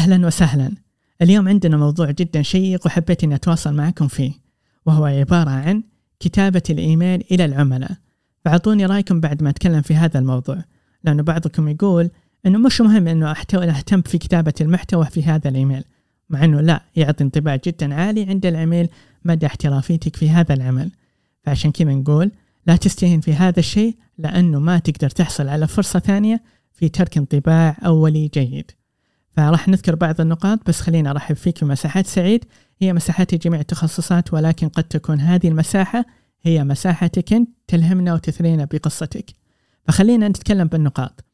أهلا وسهلا. اليوم عندنا موضوع جدا شيق وحبيت أني أتواصل معكم فيه. وهو عبارة عن كتابة الإيميل إلى العملاء. فأعطوني رأيكم بعد ما أتكلم في هذا الموضوع. لأنه بعضكم يقول أنه مش مهم أنه أهتم في كتابة المحتوى في هذا الإيميل. مع أنه لا يعطي انطباع جدا عالي عند العميل مدى احترافيتك في هذا العمل. فعشان كذا نقول لا تستهين في هذا الشيء لأنه ما تقدر تحصل على فرصة ثانية في ترك انطباع أولي جيد. فراح نذكر بعض النقاط بس خلينا أرحب فيك في مساحات سعيد. هي مساحات جميع التخصصات ولكن قد تكون هذه المساحة هي مساحتك أنت تلهمنا وتثرينا بقصتك. فخلينا نتكلم بالنقاط.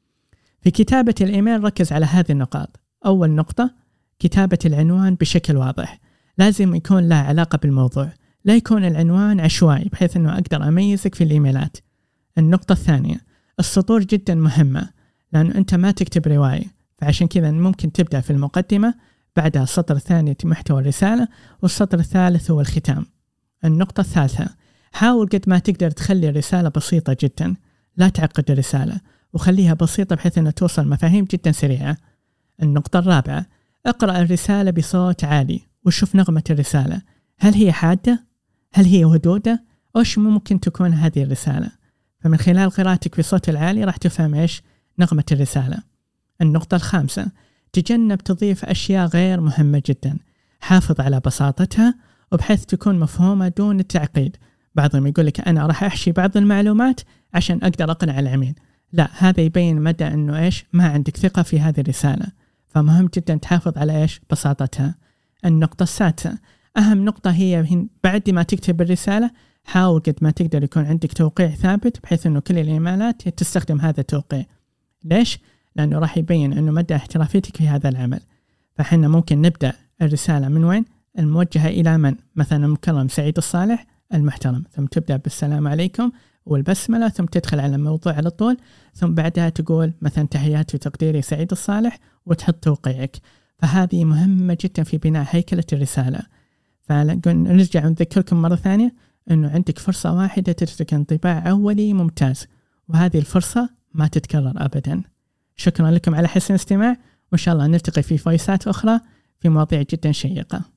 في كتابة الإيميل ركز على هذه النقاط. أول نقطة كتابة العنوان بشكل واضح. لازم يكون له علاقة بالموضوع. لا يكون العنوان عشوائي بحيث أنه أقدر أميزك في الإيميلات. النقطة الثانية السطور جدا مهمة لأنه أنت ما تكتب رواية. فعشان كذا ممكن تبدأ في المقدمة بعدها السطر الثاني محتوى الرسالة والسطر الثالث هو الختام النقطة الثالثة حاول قد ما تقدر تخلي الرسالة بسيطة جدا لا تعقد الرسالة وخليها بسيطة بحيث أنها توصل مفاهيم جدا سريعة النقطة الرابعة اقرأ الرسالة بصوت عالي وشوف نغمة الرسالة هل هي حادة؟ هل هي ودودة؟ وش ممكن تكون هذه الرسالة؟ فمن خلال قراءتك بصوت العالي راح تفهم إيش نغمة الرسالة النقطة الخامسة تجنب تضيف أشياء غير مهمة جدا. حافظ على بساطتها وبحيث تكون مفهومة دون التعقيد. بعضهم يقول لك أنا راح أحشي بعض المعلومات عشان أقدر أقنع العميل. لا هذا يبين مدى أنه إيش؟ ما عندك ثقة في هذه الرسالة. فمهم جدا تحافظ على إيش؟ بساطتها. النقطة السادسة أهم نقطة هي بعد ما تكتب الرسالة حاول قد ما تقدر يكون عندك توقيع ثابت بحيث أنه كل الإيميلات تستخدم هذا التوقيع. ليش؟ لأنه راح يبين أنه مدى احترافيتك في هذا العمل. فحنا ممكن نبدأ الرسالة من وين؟ الموجهة إلى من؟ مثلا المكرم سعيد الصالح المحترم. ثم تبدأ بالسلام عليكم والبسملة ثم تدخل على الموضوع على طول ثم بعدها تقول مثلا تحياتي وتقديري سعيد الصالح وتحط توقيعك. فهذه مهمة جدا في بناء هيكلة الرسالة. فنرجع نذكركم مرة ثانية أنه عندك فرصة واحدة تترك انطباع أولي ممتاز وهذه الفرصة ما تتكرر أبدا. شكرا لكم على حسن الاستماع وإن شاء الله نلتقي في فويسات أخرى في مواضيع جدا شيقة.